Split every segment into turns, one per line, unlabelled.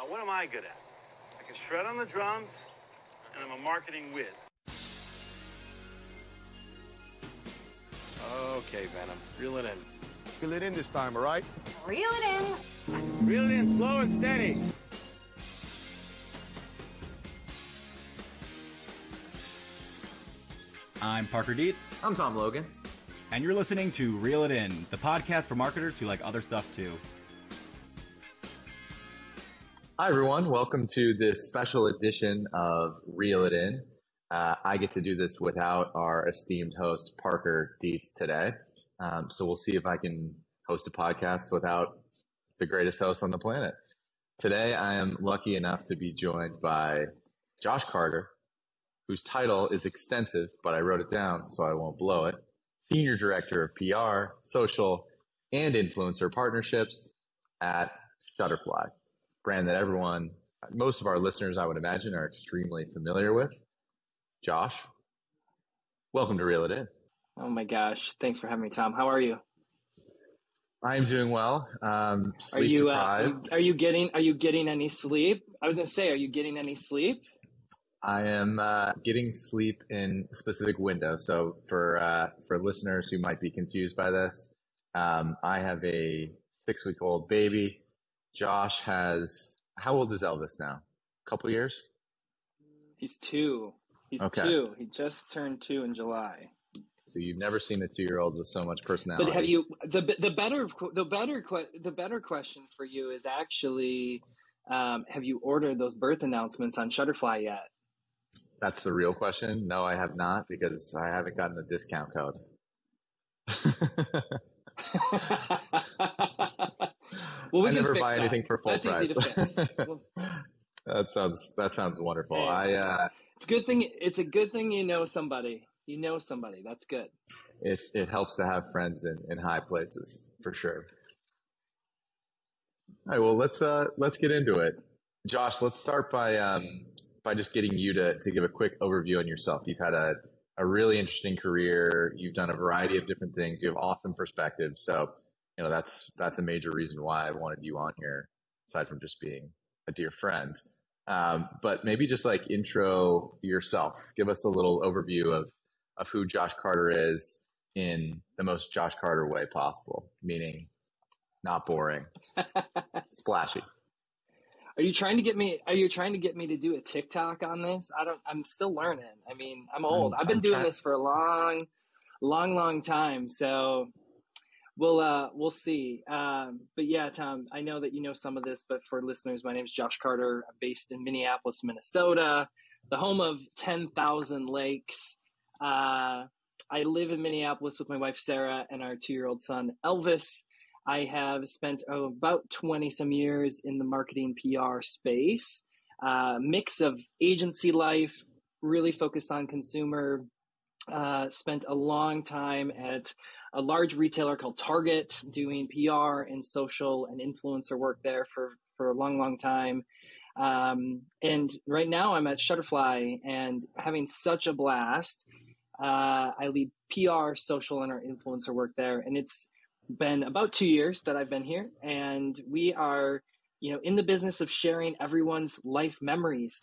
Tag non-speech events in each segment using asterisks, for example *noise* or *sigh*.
Now, what am I good at? I can shred on the drums, and I'm a marketing whiz.
Okay, Venom, reel it in.
Reel it in this time, all right?
Reel it in.
Reel it in slow and steady.
I'm Parker Dietz,
I'm Tom Logan.
and you're listening to Reel It In, the podcast for marketers who like other stuff too.
Hi, everyone. Welcome to this special edition of Reel It In. Uh, I get to do this without our esteemed host, Parker Dietz, today. Um, so we'll see if I can host a podcast without the greatest host on the planet. Today, I am lucky enough to be joined by Josh Carter, whose title is extensive, but I wrote it down so I won't blow it. Senior Director of PR, Social, and Influencer Partnerships at Shutterfly, brand that everyone, most of our listeners, I would imagine, are extremely familiar with. Josh, welcome to Reel It In.
Oh my gosh! Thanks for having me, Tom. How are you?
I am doing well. Um,
Are you uh, are, you getting are you getting any sleep? I was gonna say, are you getting any sleep?
I am uh, getting sleep in a specific window. So for uh, for listeners who might be confused by this, um, I have a six week old baby. Josh has how old is Elvis now? A couple years.
He's two. He's
Okay.
two. He just turned two in July.
So you've never seen a two year old with so much personality.
But have you the the better the better the better question for you is actually um, have you ordered those birth announcements on Shutterfly yet?
That's the real question. No, I have not because I haven't gotten the discount code. *laughs* *laughs* *laughs*
well, we
I
can
never
fix
buy
that.
anything for full
That's
price.
easy to fix. *laughs*
That sounds that sounds wonderful.
Hey.
I uh,
it's a good thing. It's a good thing you know somebody. You know somebody. That's good.
it it helps to have friends in, in high places for sure. All right, well let's uh let's get into it. Josh, let's start by um by just getting you to to give a quick overview on yourself. You've had a a really interesting career. You've done a variety of different things. You have awesome perspectives. So, you know, that's that's a major reason why I wanted you on here, aside from just being a dear friend. Um, but maybe just like intro yourself. Give us a little overview of of who Josh Carter is in the most Josh Carter way possible, meaning not boring, *laughs* splashy.
Are you trying to get me? Are you trying to get me to do a TikTok on this? I don't. I'm still learning. I mean, I'm old.
I'm-
I've been
I'm
doing
try-
this for a long, long, long time. So we'll uh we'll see. Um, but yeah, Tom, I know that you know some of this, but for listeners, my name is Josh Carter. I'm based in Minneapolis, Minnesota, the home of ten thousand lakes. Uh, I live in Minneapolis with my wife Sarah and our two-year-old son Elvis. I have spent oh, about 20 some years in the marketing PR space, uh, mix of agency life, really focused on consumer. Uh, spent a long time at a large retailer called Target doing PR and social and influencer work there for, for a long, long time. Um, and right now I'm at Shutterfly and having such a blast. Uh, I lead PR, social, and our influencer work there. And it's been about two years that I've been here, and we are, you know, in the business of sharing everyone's life memories,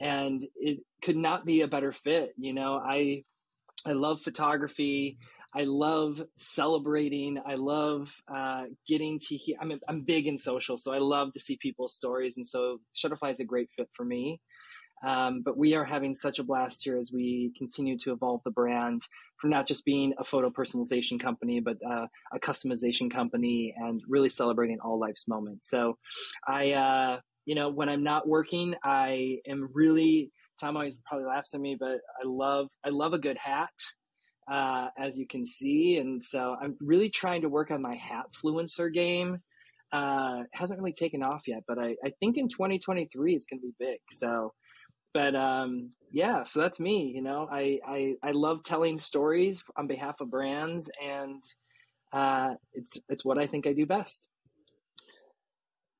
and it could not be a better fit. You know, I, I love photography. I love celebrating. I love uh, getting to hear. I'm I'm big in social, so I love to see people's stories, and so Shutterfly is a great fit for me. Um, but we are having such a blast here as we continue to evolve the brand from not just being a photo personalization company, but uh, a customization company and really celebrating all life's moments. So I, uh, you know, when I'm not working, I am really, Tom always probably laughs at me, but I love, I love a good hat. Uh, as you can see. And so I'm really trying to work on my hat fluencer game. Uh, hasn't really taken off yet, but I, I think in 2023 it's going to be big. So, but um, yeah, so that's me. You know, I, I I love telling stories on behalf of brands, and uh, it's it's what I think I do best.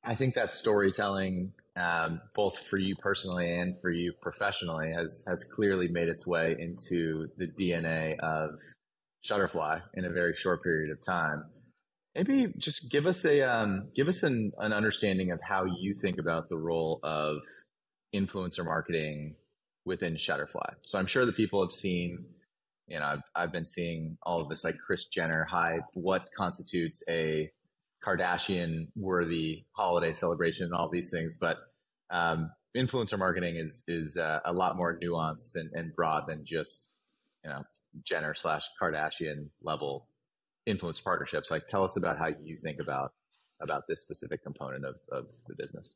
I think that storytelling, um, both for you personally and for you professionally, has has clearly made its way into the DNA of Shutterfly in a very short period of time. maybe just give us a um, give us an, an understanding of how you think about the role of influencer marketing within Shutterfly. So I'm sure that people have seen, you know, I've, I've been seeing all of this like Kris Jenner hype, what constitutes a Kardashian worthy holiday celebration and all these things. But um, influencer marketing is is uh, a lot more nuanced and, and broad than just you know Jenner slash Kardashian level influence partnerships. Like, tell us about how you think about about this specific component of, of the business.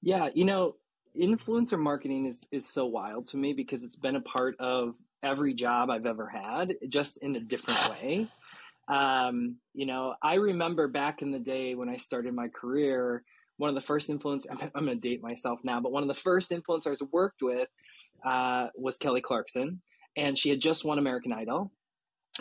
Yeah, you know, influencer marketing is is so wild to me because it's been a part of every job I've ever had, just in a different way. Um, you know, I remember back in the day when I started my career, one of the first influencers, I'm, I'm going to date myself now, but one of the first influencers I worked with uh, was Kelly Clarkson, and she had just won American Idol.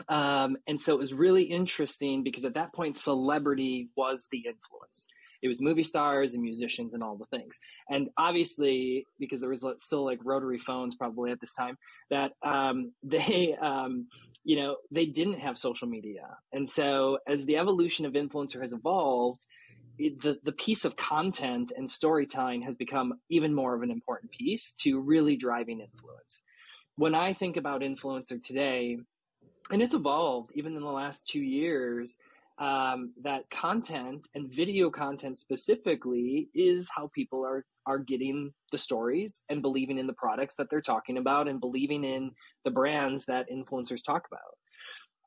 Um, and so it was really interesting because at that point, celebrity was the influence it was movie stars and musicians and all the things. And obviously, because there was still like rotary phones probably at this time, that um, *laughs* they, um, you know, they didn't have social media. And so as the evolution of influencer has evolved, it, the, the piece of content and storytelling has become even more of an important piece to really driving influence. When I think about influencer today, and it's evolved even in the last two years, um, that content and video content specifically is how people are are getting the stories and believing in the products that they're talking about and believing in the brands that influencers talk about.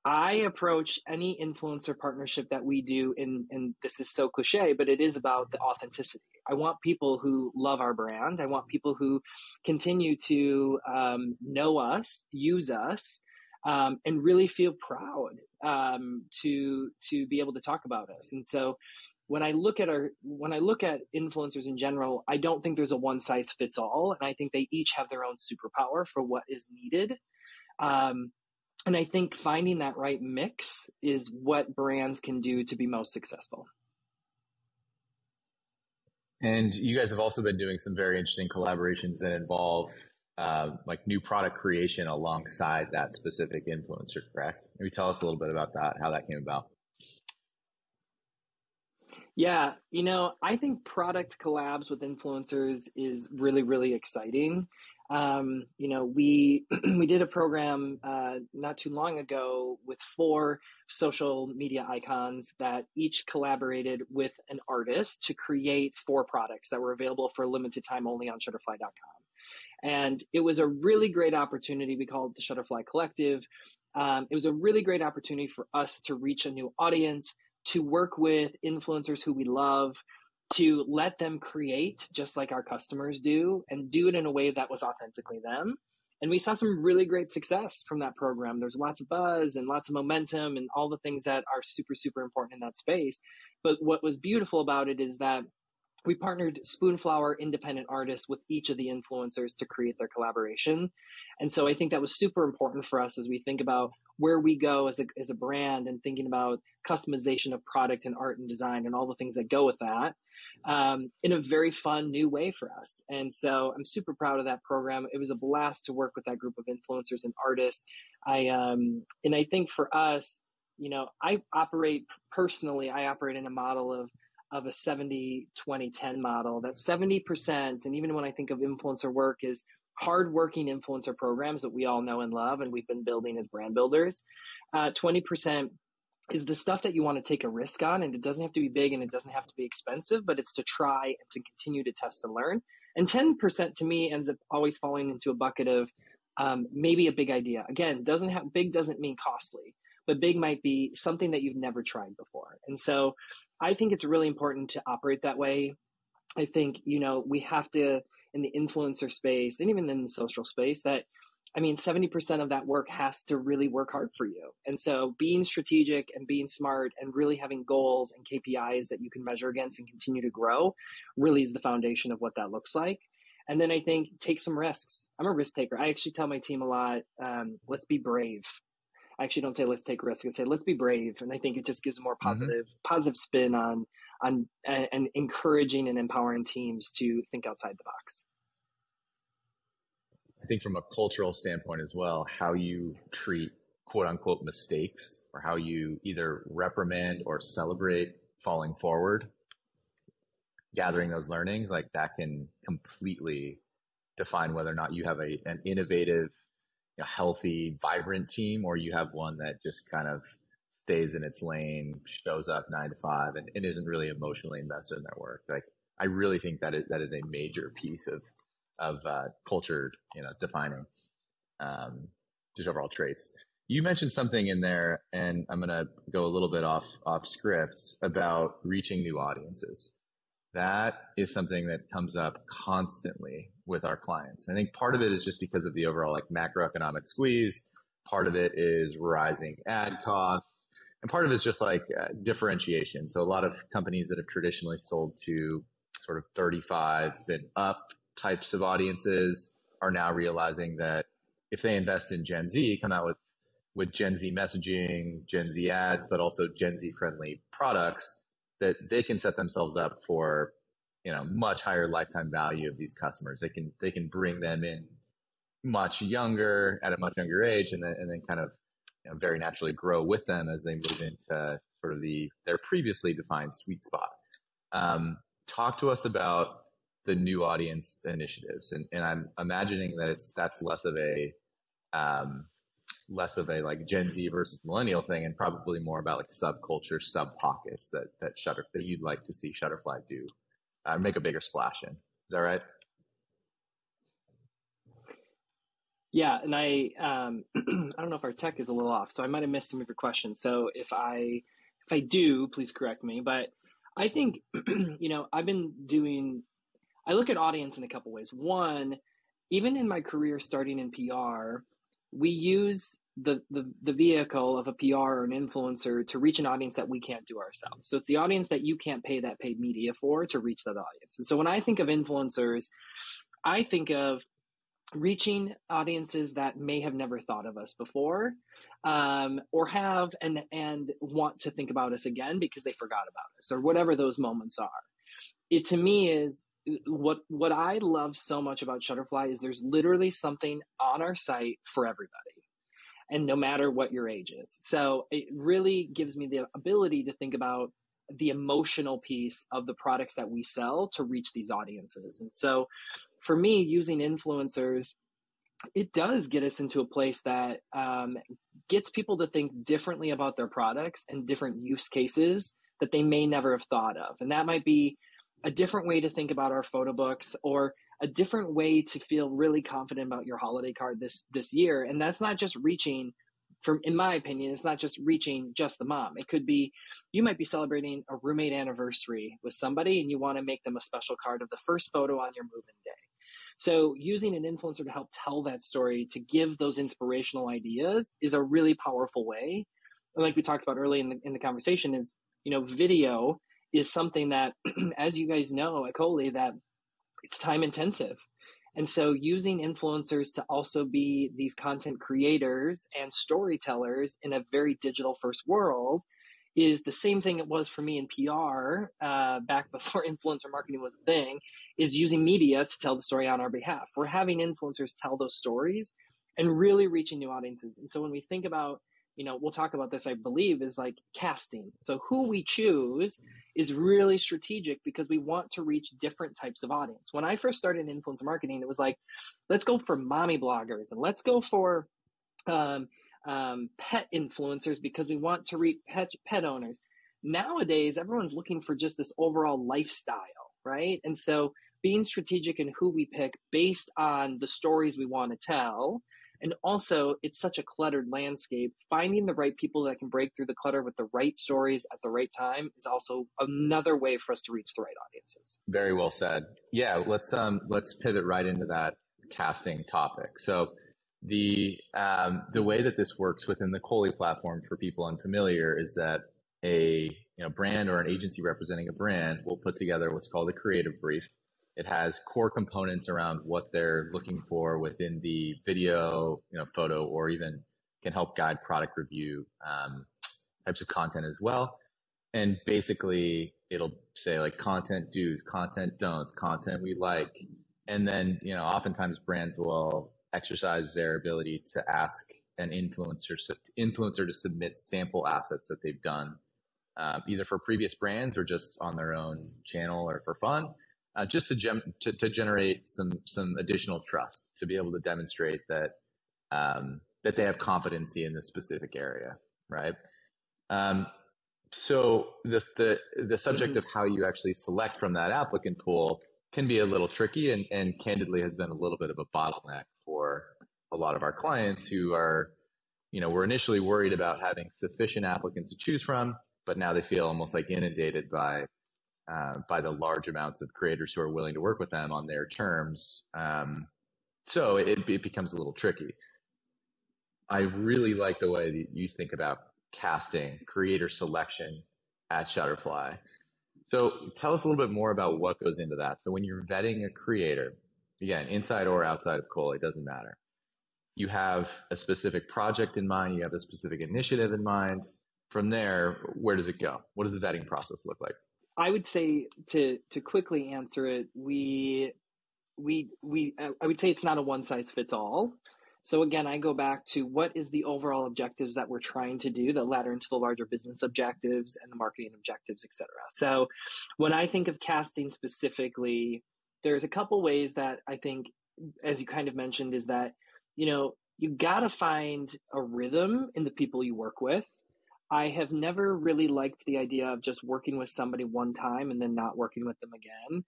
I approach any influencer partnership that we do, and, and this is so cliche, but it is about the authenticity. I want people who love our brand. I want people who continue to um, know us, use us, um, and really feel proud um, to to be able to talk about us. And so when I look at our when I look at influencers in general, I don't think there's a one size fits all, and I think they each have their own superpower for what is needed. Um, and I think finding that right mix is what brands can do to be most successful.
And you guys have also been doing some very interesting collaborations that involve uh, like new product creation alongside that specific influencer, correct? Maybe tell us a little bit about that, how that came about.
Yeah, you know, I think product collabs with influencers is really, really exciting. Um, you know, we *clears throat* we did a program uh, not too long ago with four social media icons that each collaborated with an artist to create four products that were available for a limited time only on Shutterfly.com. And it was a really great opportunity. We called the Shutterfly Collective. Um, it was a really great opportunity for us to reach a new audience, to work with influencers who we love, to let them create just like our customers do and do it in a way that was authentically them. And we saw some really great success from that program. There's lots of buzz and lots of momentum and all the things that are super, super important in that space. But what was beautiful about it is that we partnered Spoonflower independent artists with each of the influencers to create their collaboration. And so I think that was super important for us as we think about where we go as a, as a brand and thinking about customization of product and art and design and all the things that go with that um, in a very fun new way for us. And so I'm super proud of that program. It was a blast to work with that group of influencers and artists. I, um, and I think for us, you know, I operate personally, I operate in a model of of a 70 20 10 model that 70% and even when i think of influencer work is hardworking influencer programs that we all know and love and we've been building as brand builders. Uh, 20% is the stuff that you want to take a risk on and it doesn't have to be big and it doesn't have to be expensive but it's to try and to continue to test and learn. And 10% to me ends up always falling into a bucket of um, maybe a big idea. Again doesn't have big doesn't mean costly but big might be something that you've never tried before. And so I think it's really important to operate that way. I think, you know, we have to, in the influencer space and even in the social space, that I mean, 70% of that work has to really work hard for you. And so being strategic and being smart and really having goals and KPIs that you can measure against and continue to grow really is the foundation of what that looks like. And then I think take some risks. I'm a risk taker. I actually tell my team a lot, um, let's be brave. I actually don't say let's take risks. I say let's be brave, and I think it just gives a more mm-hmm. positive mm-hmm. positive spin on on and, and encouraging and empowering teams to think outside the box.
I think from a cultural standpoint as well, how you treat quote unquote mistakes or how you either reprimand or celebrate falling forward, gathering those learnings, like that can completely define whether or not you have a, an innovative, know, healthy, vibrant team, or you have one that just kind of stays in its lane, shows up nine to five, and, and isn't really emotionally invested in their work. Like I really think that is that is a major piece of of uh, culture, you know, defining um, just overall traits. You mentioned something in there, and I'm going to go a little bit off off script about reaching new audiences. That is something that comes up constantly with our clients. I think part of it is just because of the overall like macroeconomic squeeze. Part of it is rising ad costs, and part of it is just like uh, differentiation. So a lot of companies that have traditionally sold to sort of 35 and up types of audiences are now realizing that if they invest in Gen Z, come out with with Gen Z messaging, Gen Z ads, but also Gen Z friendly products, that they can set themselves up for you know much higher lifetime value of these customers. They can they can bring them in much younger at a much younger age, and then and then kind of you know, very naturally grow with them as they move into sort of the their previously defined sweet spot. Um, talk to us about the new audience initiatives, and, and I'm imagining that it's that's less of a um, less of a like Gen Z versus millennial thing, and probably more about like subculture, sub pockets that that Shutter that you'd like to see Shutterfly do, uh, make a bigger splash in. Is that right?
Yeah, and I um, *clears throat* I don't know if our tech is a little off, so I might have missed some of your questions. So if I if I do, please correct me. But I think *clears throat* you know I've been doing. I look at audience in a couple ways. One, even in my career starting in PR, we use the, the the vehicle of a PR or an influencer to reach an audience that we can't do ourselves. So it's the audience that you can't pay that paid media for to reach that audience. And so when I think of influencers, I think of reaching audiences that may have never thought of us before um, or have and and want to think about us again because they forgot about us or whatever those moments are it to me is what what i love so much about shutterfly is there's literally something on our site for everybody and no matter what your age is so it really gives me the ability to think about the emotional piece of the products that we sell to reach these audiences and so for me using influencers it does get us into a place that um, gets people to think differently about their products and different use cases that they may never have thought of. And that might be a different way to think about our photo books or a different way to feel really confident about your holiday card this this year. And that's not just reaching from in my opinion, it's not just reaching just the mom. It could be you might be celebrating a roommate anniversary with somebody and you want to make them a special card of the first photo on your move-in day. So using an influencer to help tell that story, to give those inspirational ideas is a really powerful way. And like we talked about early in the, in the conversation is, you know, video is something that, *clears throat* as you guys know at Cohley, that it's time intensive. And so using influencers to also be these content creators and storytellers in a very digital first world is the same thing it was for me in PR uh, back *laughs* before influencer marketing was a thing, is using media to tell the story on our behalf. We're having influencers tell those stories and really reaching new audiences. And so when we think about, you know, we'll talk about this, I believe, is like casting. So who we choose is really strategic because we want to reach different types of audience. When I first started in influencer marketing, it was like, let's go for mommy bloggers and let's go for, um, um, pet influencers because we want to reach pet, pet owners. Nowadays, everyone's looking for just this overall lifestyle, right? And so being strategic in who we pick based on the stories we want to tell. And also, it's such a cluttered landscape. Finding the right people that can break through the clutter with the right stories at the right time is also another way for us to reach the right audiences.
Very well said. Yeah, let's um let's pivot right into that casting topic. So the um, the way that this works within the Cohley platform for people unfamiliar is that a you know brand or an agency representing a brand will put together what's called a creative brief. It has core components around what they're looking for within the video, you know, photo, or even can help guide product review um, types of content as well. And basically, it'll say like content do's, content don'ts, content we like, and then you know, oftentimes brands will exercise their ability to ask an influencer influencer to submit sample assets that they've done, um, either for previous brands or just on their own channel or for fun, uh, just to, gem- to, to generate some some additional trust to be able to demonstrate that um, that they have competency in this specific area, right? Um, so the the the subject of how you actually select from that applicant pool can be a little tricky, and and candidly has been a little bit of a bottleneck for a lot of our clients who are, you know, were initially worried about having sufficient applicants to choose from, but now they feel almost like inundated by uh, by the large amounts of creators who are willing to work with them on their terms. Um, so it, it becomes a little tricky. I really like the way that you think about casting, creator selection at Shutterfly. So tell us a little bit more about what goes into that. So when you're vetting a creator, again, inside or outside of Cole, it doesn't matter. You have a specific project in mind, you have a specific initiative in mind. From there, where does it go? What does the vetting process look like?
I would say to to quickly answer it, we we we uh, I would say it's not a one size fits all. So again, I go back to what is the overall objectives that we're trying to do that ladder into the larger business objectives and the marketing objectives, etc. So when I think of casting specifically, there's a couple ways that I think, as you kind of mentioned, is that you know you got to find a rhythm in the people you work with. I have never really liked the idea of just working with somebody one time and then not working with them again.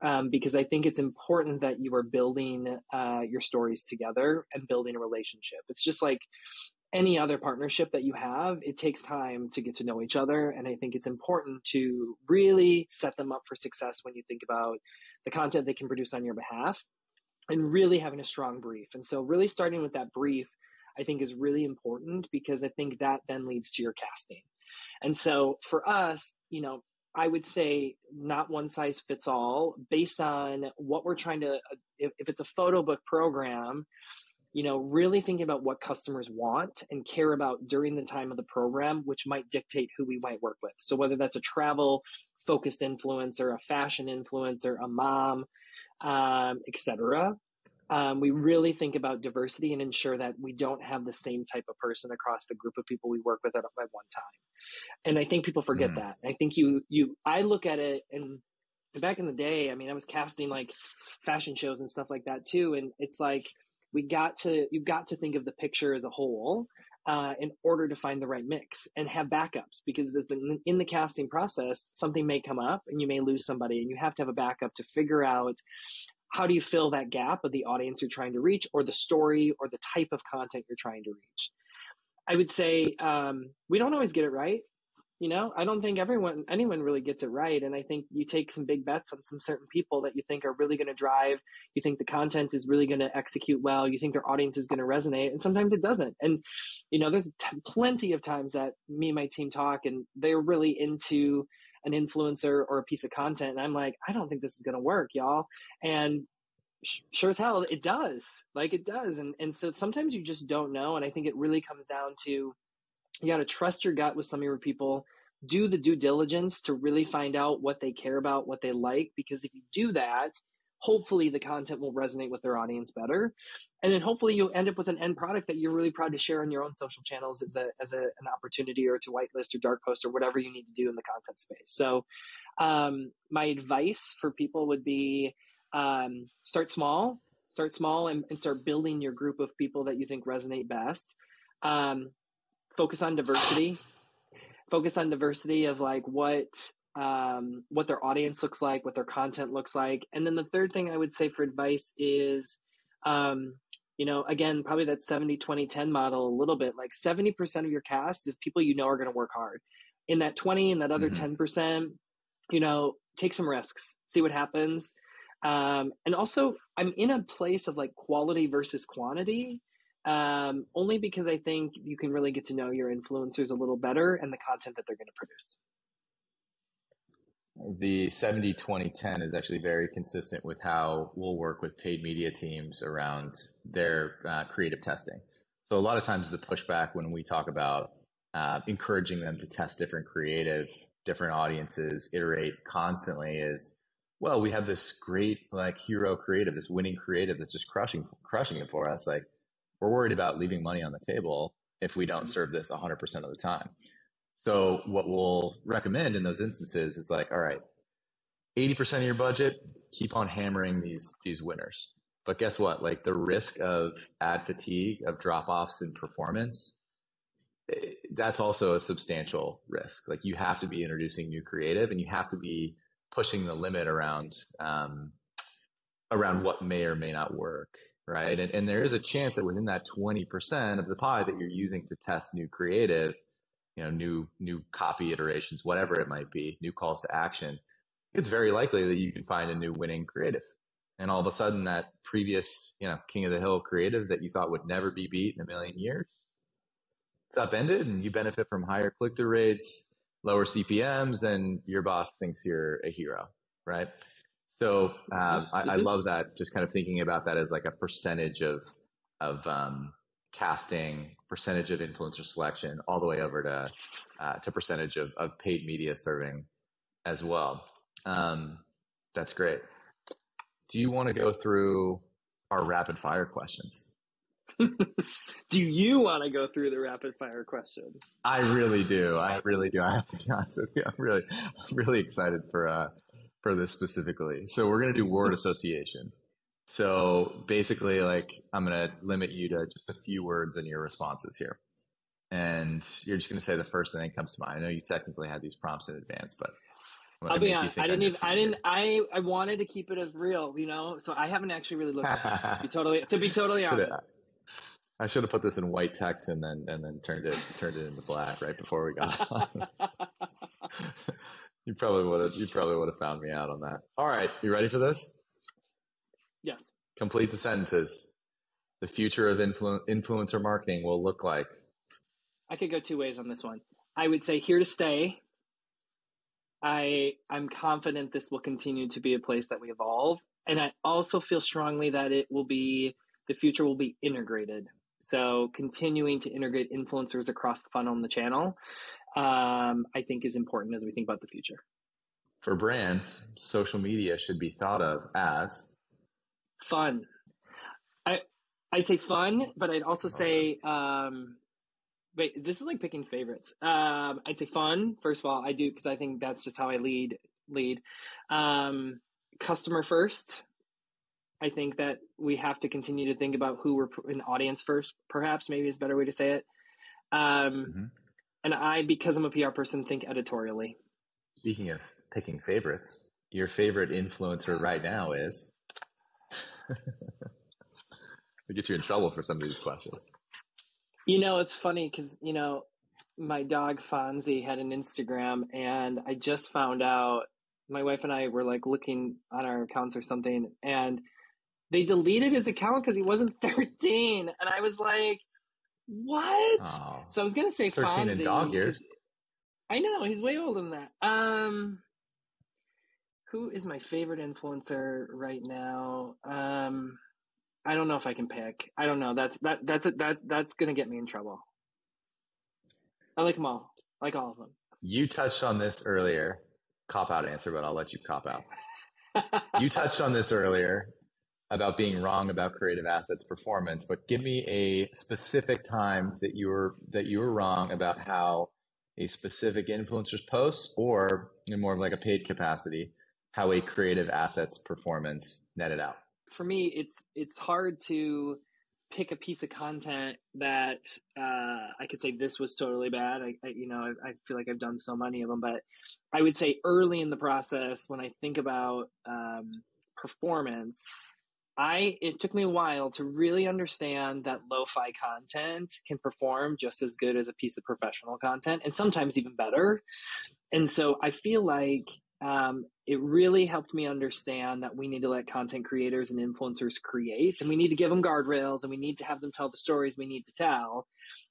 Um, because I think it's important that you are building uh, your stories together and building a relationship. It's just like any other partnership that you have, it takes time to get to know each other. And I think it's important to really set them up for success when you think about the content they can produce on your behalf and really having a strong brief. And so, really starting with that brief I think is really important because I think that then leads to your casting. And so for us, you know, I would say not one size fits all based on what we're trying to, if, if it's a photo book program, you know, really thinking about what customers want and care about during the time of the program, which might dictate who we might work with. So whether that's a travel focused influencer, a fashion influencer, a mom, um, etc um, we really think about diversity and ensure that we don't have the same type of person across the group of people we work with at, at one time. And I think people forget mm. that. I think you you I look at it and back in the day, I mean, I was casting like fashion shows and stuff like that too, and it's like we got to you've got to think of the picture as a whole. Uh, in order to find the right mix and have backups because in the casting process something may come up and you may lose somebody and you have to have a backup to figure out how do you fill that gap of the audience you're trying to reach or the story or the type of content you're trying to reach? I would say um, we don't always get it right you know? I don't think everyone anyone really gets it right and i think you take some big bets on some certain people that you think are really going to drive you think the content is really going to execute well you think their audience is going to resonate and sometimes it doesn't. And you know there's t- plenty of times that me and my team talk and they're really into an influencer or a piece of content and i'm like i don't think this is going to work y'all. And sure as hell it does. Like it does. And and so sometimes you just don't know and i think it really comes down to you got to trust your gut with some of your people do the due diligence to really find out what they care about what they like because if you do that hopefully the content will resonate with their audience better. And then hopefully you'll end up with an end product that you're really proud to share on your own social channels as a as a, an opportunity or to whitelist or dark post or whatever you need to do in the content space. So um, my advice for people would be um, start small start small and, and, start building your group of people that you think resonate best. Um, focus on diversity. Focus on diversity of like what um, what their audience looks like, what their content looks like. And then the third thing I would say for advice is, um, you know, again, probably that 70, 20, 10 model a little bit like 70% of your cast is people you know are going to work hard. In that 20 and that other mm-hmm. 10%, you know, take some risks, see what happens. Um, and also, I'm in a place of like quality versus quantity. Um, only because I think you can really get to know your influencers a little better and the content that they're going to produce
the 70 20 10 is actually very consistent with how we'll work with paid media teams around their uh, creative testing. So a lot of times the pushback when we talk about uh, encouraging them to test different creative different audiences iterate constantly is well we have this great like hero creative this winning creative that's just crushing crushing it for us. Like we're worried about leaving money on the table if we don't serve this 100% of the time. So what we'll recommend in those instances is like, all right, 80% of your budget, keep on hammering these these winners. But guess what? Like the risk of ad fatigue, of drop offs in performance, eh, that's also a substantial risk. Like you have to be introducing new creative, and you have to be pushing the limit around um, around what may or may not work, right? And, and there is a chance that within that twenty percent of the pie that you're using to test new creative, you know, new new copy iterations, whatever it might be, new calls to action, it's very likely that you can find a new winning creative. And all of a sudden, that previous, you know, king of the hill creative that you thought would never be beat in a million years, it's upended, and you benefit from higher click through rates, lower CPMS, and your boss thinks you're a hero, right? So um, I, I, mm-hmm. love that. Just kind of thinking about that as like a percentage of of um, casting, percentage of influencer selection, all the way over to uh, to percentage of, of paid media serving as well. Um, that's great. Do you want to go through our rapid fire questions? *laughs*
do you want to go through the rapid fire questions?
I really do. I really do. I have to be honest with you. I'm really, I'm really excited for uh, for this specifically. So we're gonna do word association. So basically, like I'm gonna limit you to just a few words in your responses here, and you're just gonna say the first thing that comes to mind. I know you technically had these prompts in advance, but
I'll be honest. I didn't even. I didn't. I I wanted to keep it as real, you know. So I haven't actually really looked. at it, to be *laughs* totally to be totally honest.
I should have put this in white text and then and then turned it turned it into black right before we got on. *laughs* *laughs* you probably would have you probably would have found me out on that. All right, you ready for this?
Yes.
Complete the sentences. The future of influ- influencer marketing will look like.
I could go two ways on this one. I would say here to stay I I'm confident this will continue to be a place that we evolve, and I also feel strongly that it will be the future will be integrated. So continuing to integrate influencers across the funnel and the channel, um, I think is important as we think about the future.
For brands, social media should be thought of as
fun. I I'd say fun, but I'd also say um, Wait, this is like picking favorites. Um, I'd say fun. First of all, I do because I think that's just how I lead. Lead, um, customer first. I think that we have to continue to think about who we're an audience first. Perhaps maybe is a better way to say it. Um, mm-hmm. And I, because I'm a PR person, think editorially.
Speaking of picking favorites, your favorite influencer right now is. We get you in trouble for some of these questions.
You know, it's funny because, you know, my dog Fonzie had an Instagram, and I just found out my wife and I were like looking on our accounts or something, and they deleted his account because he wasn't *laughs* 13. And I was like, what? Oh, so I was going to say 13 Fonzie. In dog years. I know, he's way older than that. Um, who is my favorite influencer right now? Um, I don't know if I can pick. I don't know. That's that that's a, that that's gonna get me in trouble. I like them all. I like all of them.
You touched on this earlier. Cop out answer, but I'll let you cop out. you touched on this earlier about being wrong about creative assets performance, but give me a specific time that you were that you were wrong about how a specific influencer's post or in more of like a paid capacity, how a creative assets performance netted out
for me, it's it's hard to pick a piece of content that uh, I could say this was totally bad. I, I you know I, I, feel like I've done so many of them, but I would say early in the process when I think about um, performance, I it took me a while to really understand that lo-fi content can perform just as good as a piece of professional content, and sometimes even better. And so I feel like um, it really helped me understand that we need to let content creators and influencers create and we need to give them guardrails and we need to have them tell the stories we need to tell.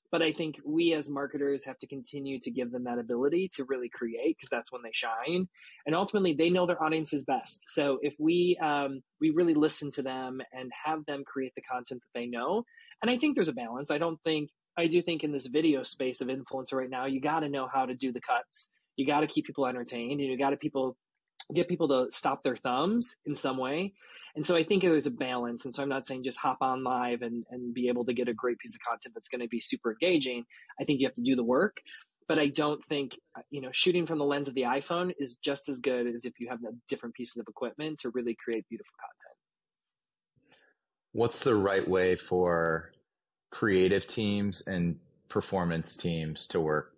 But i think we as marketers have to continue to give them that ability to really create because that's when they shine. And ultimately they know their audience is best. So if we um, we really listen to them and have them create the content that they know and i think there's a balance. I don't think i do think in this video space of influencer right now you got to know how to do the cuts you got to keep people entertained and you got to people get people to stop their thumbs in some way. And so I think there's a balance. And so I'm not saying just hop on live and, and be able to get a great piece of content that's going to be super engaging. I think you have to do the work. But I don't think, uh, you know, shooting from the lens of the iPhone is just as good as if you have different pieces of equipment to really create beautiful content.
What's the right way for creative teams and performance teams to work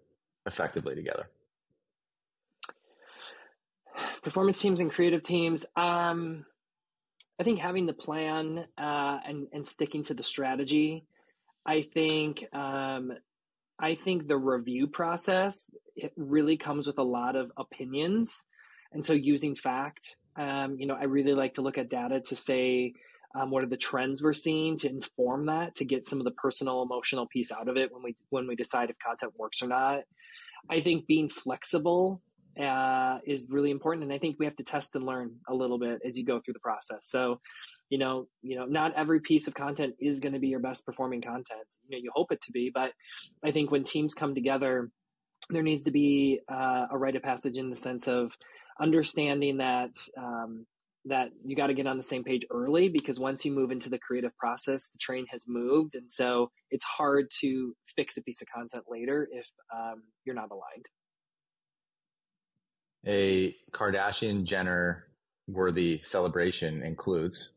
effectively together?
Performance teams and creative teams. Um, i think having the plan uh, and and sticking to the strategy i think um, i think the review process it really comes with a lot of opinions. And so using fact um, you know i really like to look at data to say um, what are the trends we're seeing to inform that to get some of the personal emotional piece out of it when we when we decide if content works or not. I think being flexible uh, is really important and i think we have to test and learn a little bit as you go through the process. So you know you know not every piece of content is going to be your best performing content. You know you hope it to be but i think when teams come together there needs to be uh, a rite of passage in the sense of understanding that um, that you got to get on the same page early because once you move into the creative process the train has moved and so it's hard to fix a piece of content later if um, you're not aligned
a Kardashian Jenner worthy celebration includes?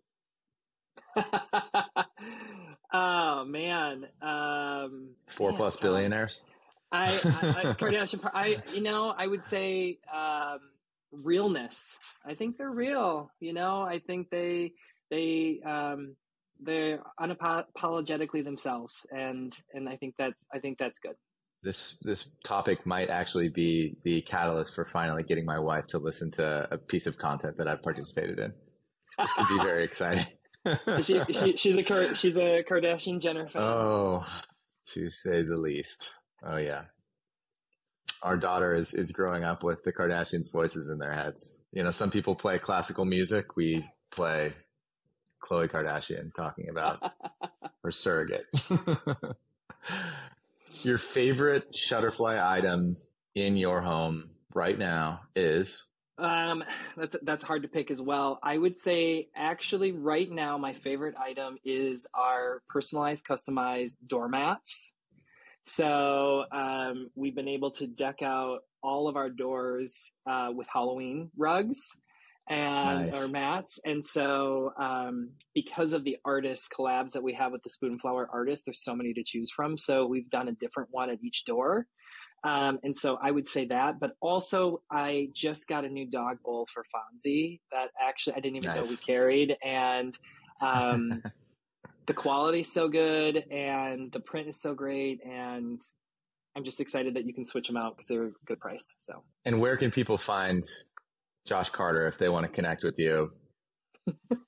*laughs*
oh man, um,
four
man,
plus billionaires.
I, I, I *laughs* Kardashian. I you know I would say um, realness. I think they're real. You know, I think they they um, they're unapologetically themselves, and and I think that's I think that's good
this this topic might actually be the catalyst for finally getting my wife to listen to a piece of content that I've participated in. This could be very *laughs* exciting.
she, she, she's a she's a Kardashian Jenner fan.
Oh, to say the least. Oh yeah, our daughter is is growing up with the Kardashians' voices in their heads. You know, some people play classical music. We play Khloe Kardashian talking about *laughs* her surrogate *laughs* your favorite Shutterfly item in your home right now is?
Um, that's that's hard to pick as well. I would say actually right now my favorite item is our personalized, customized doormats. So um, we've been able to deck out all of our doors uh, with Halloween rugs and nice. our mats. And so, um, because of the artist collabs that we have with the Spoonflower artists, there's so many to choose from. So we've done a different one at each door. Um, and so I would say that, but also I just got a new dog bowl for Fonzie that actually I didn't even nice. know we carried. And, um, *laughs* the quality's so good and the print is so great. And I'm just excited that you can switch them out because they're a good price. So,
and where can people find Josh Carter if they want to connect with you.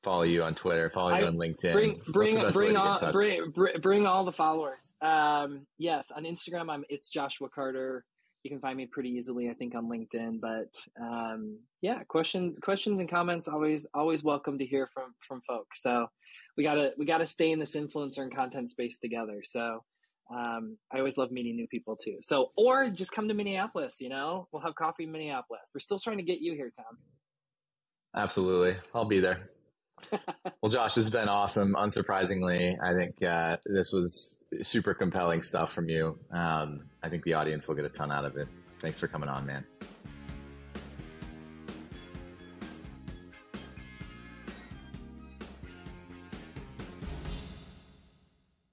follow you on Twitter, follow I, you on LinkedIn.
Bring bring bring all bring, bring all the followers. Um, yes, on Instagram I'm it's Joshua Carter. You can find me pretty easily, I think, on LinkedIn. But um, yeah, question questions and comments always always welcome to hear from from folks. So we gotta we gotta stay in this influencer and content space together. So um, I always love meeting new people too. So, or just come to Minneapolis, you know, we'll have coffee in Minneapolis. We're still trying to get you here, Tom.
Absolutely. I'll be there. *laughs* well, Josh, this has been awesome. Unsurprisingly, I think uh, this was super compelling stuff from you. Um, I think the audience will get a ton out of it. Thanks for coming on, man.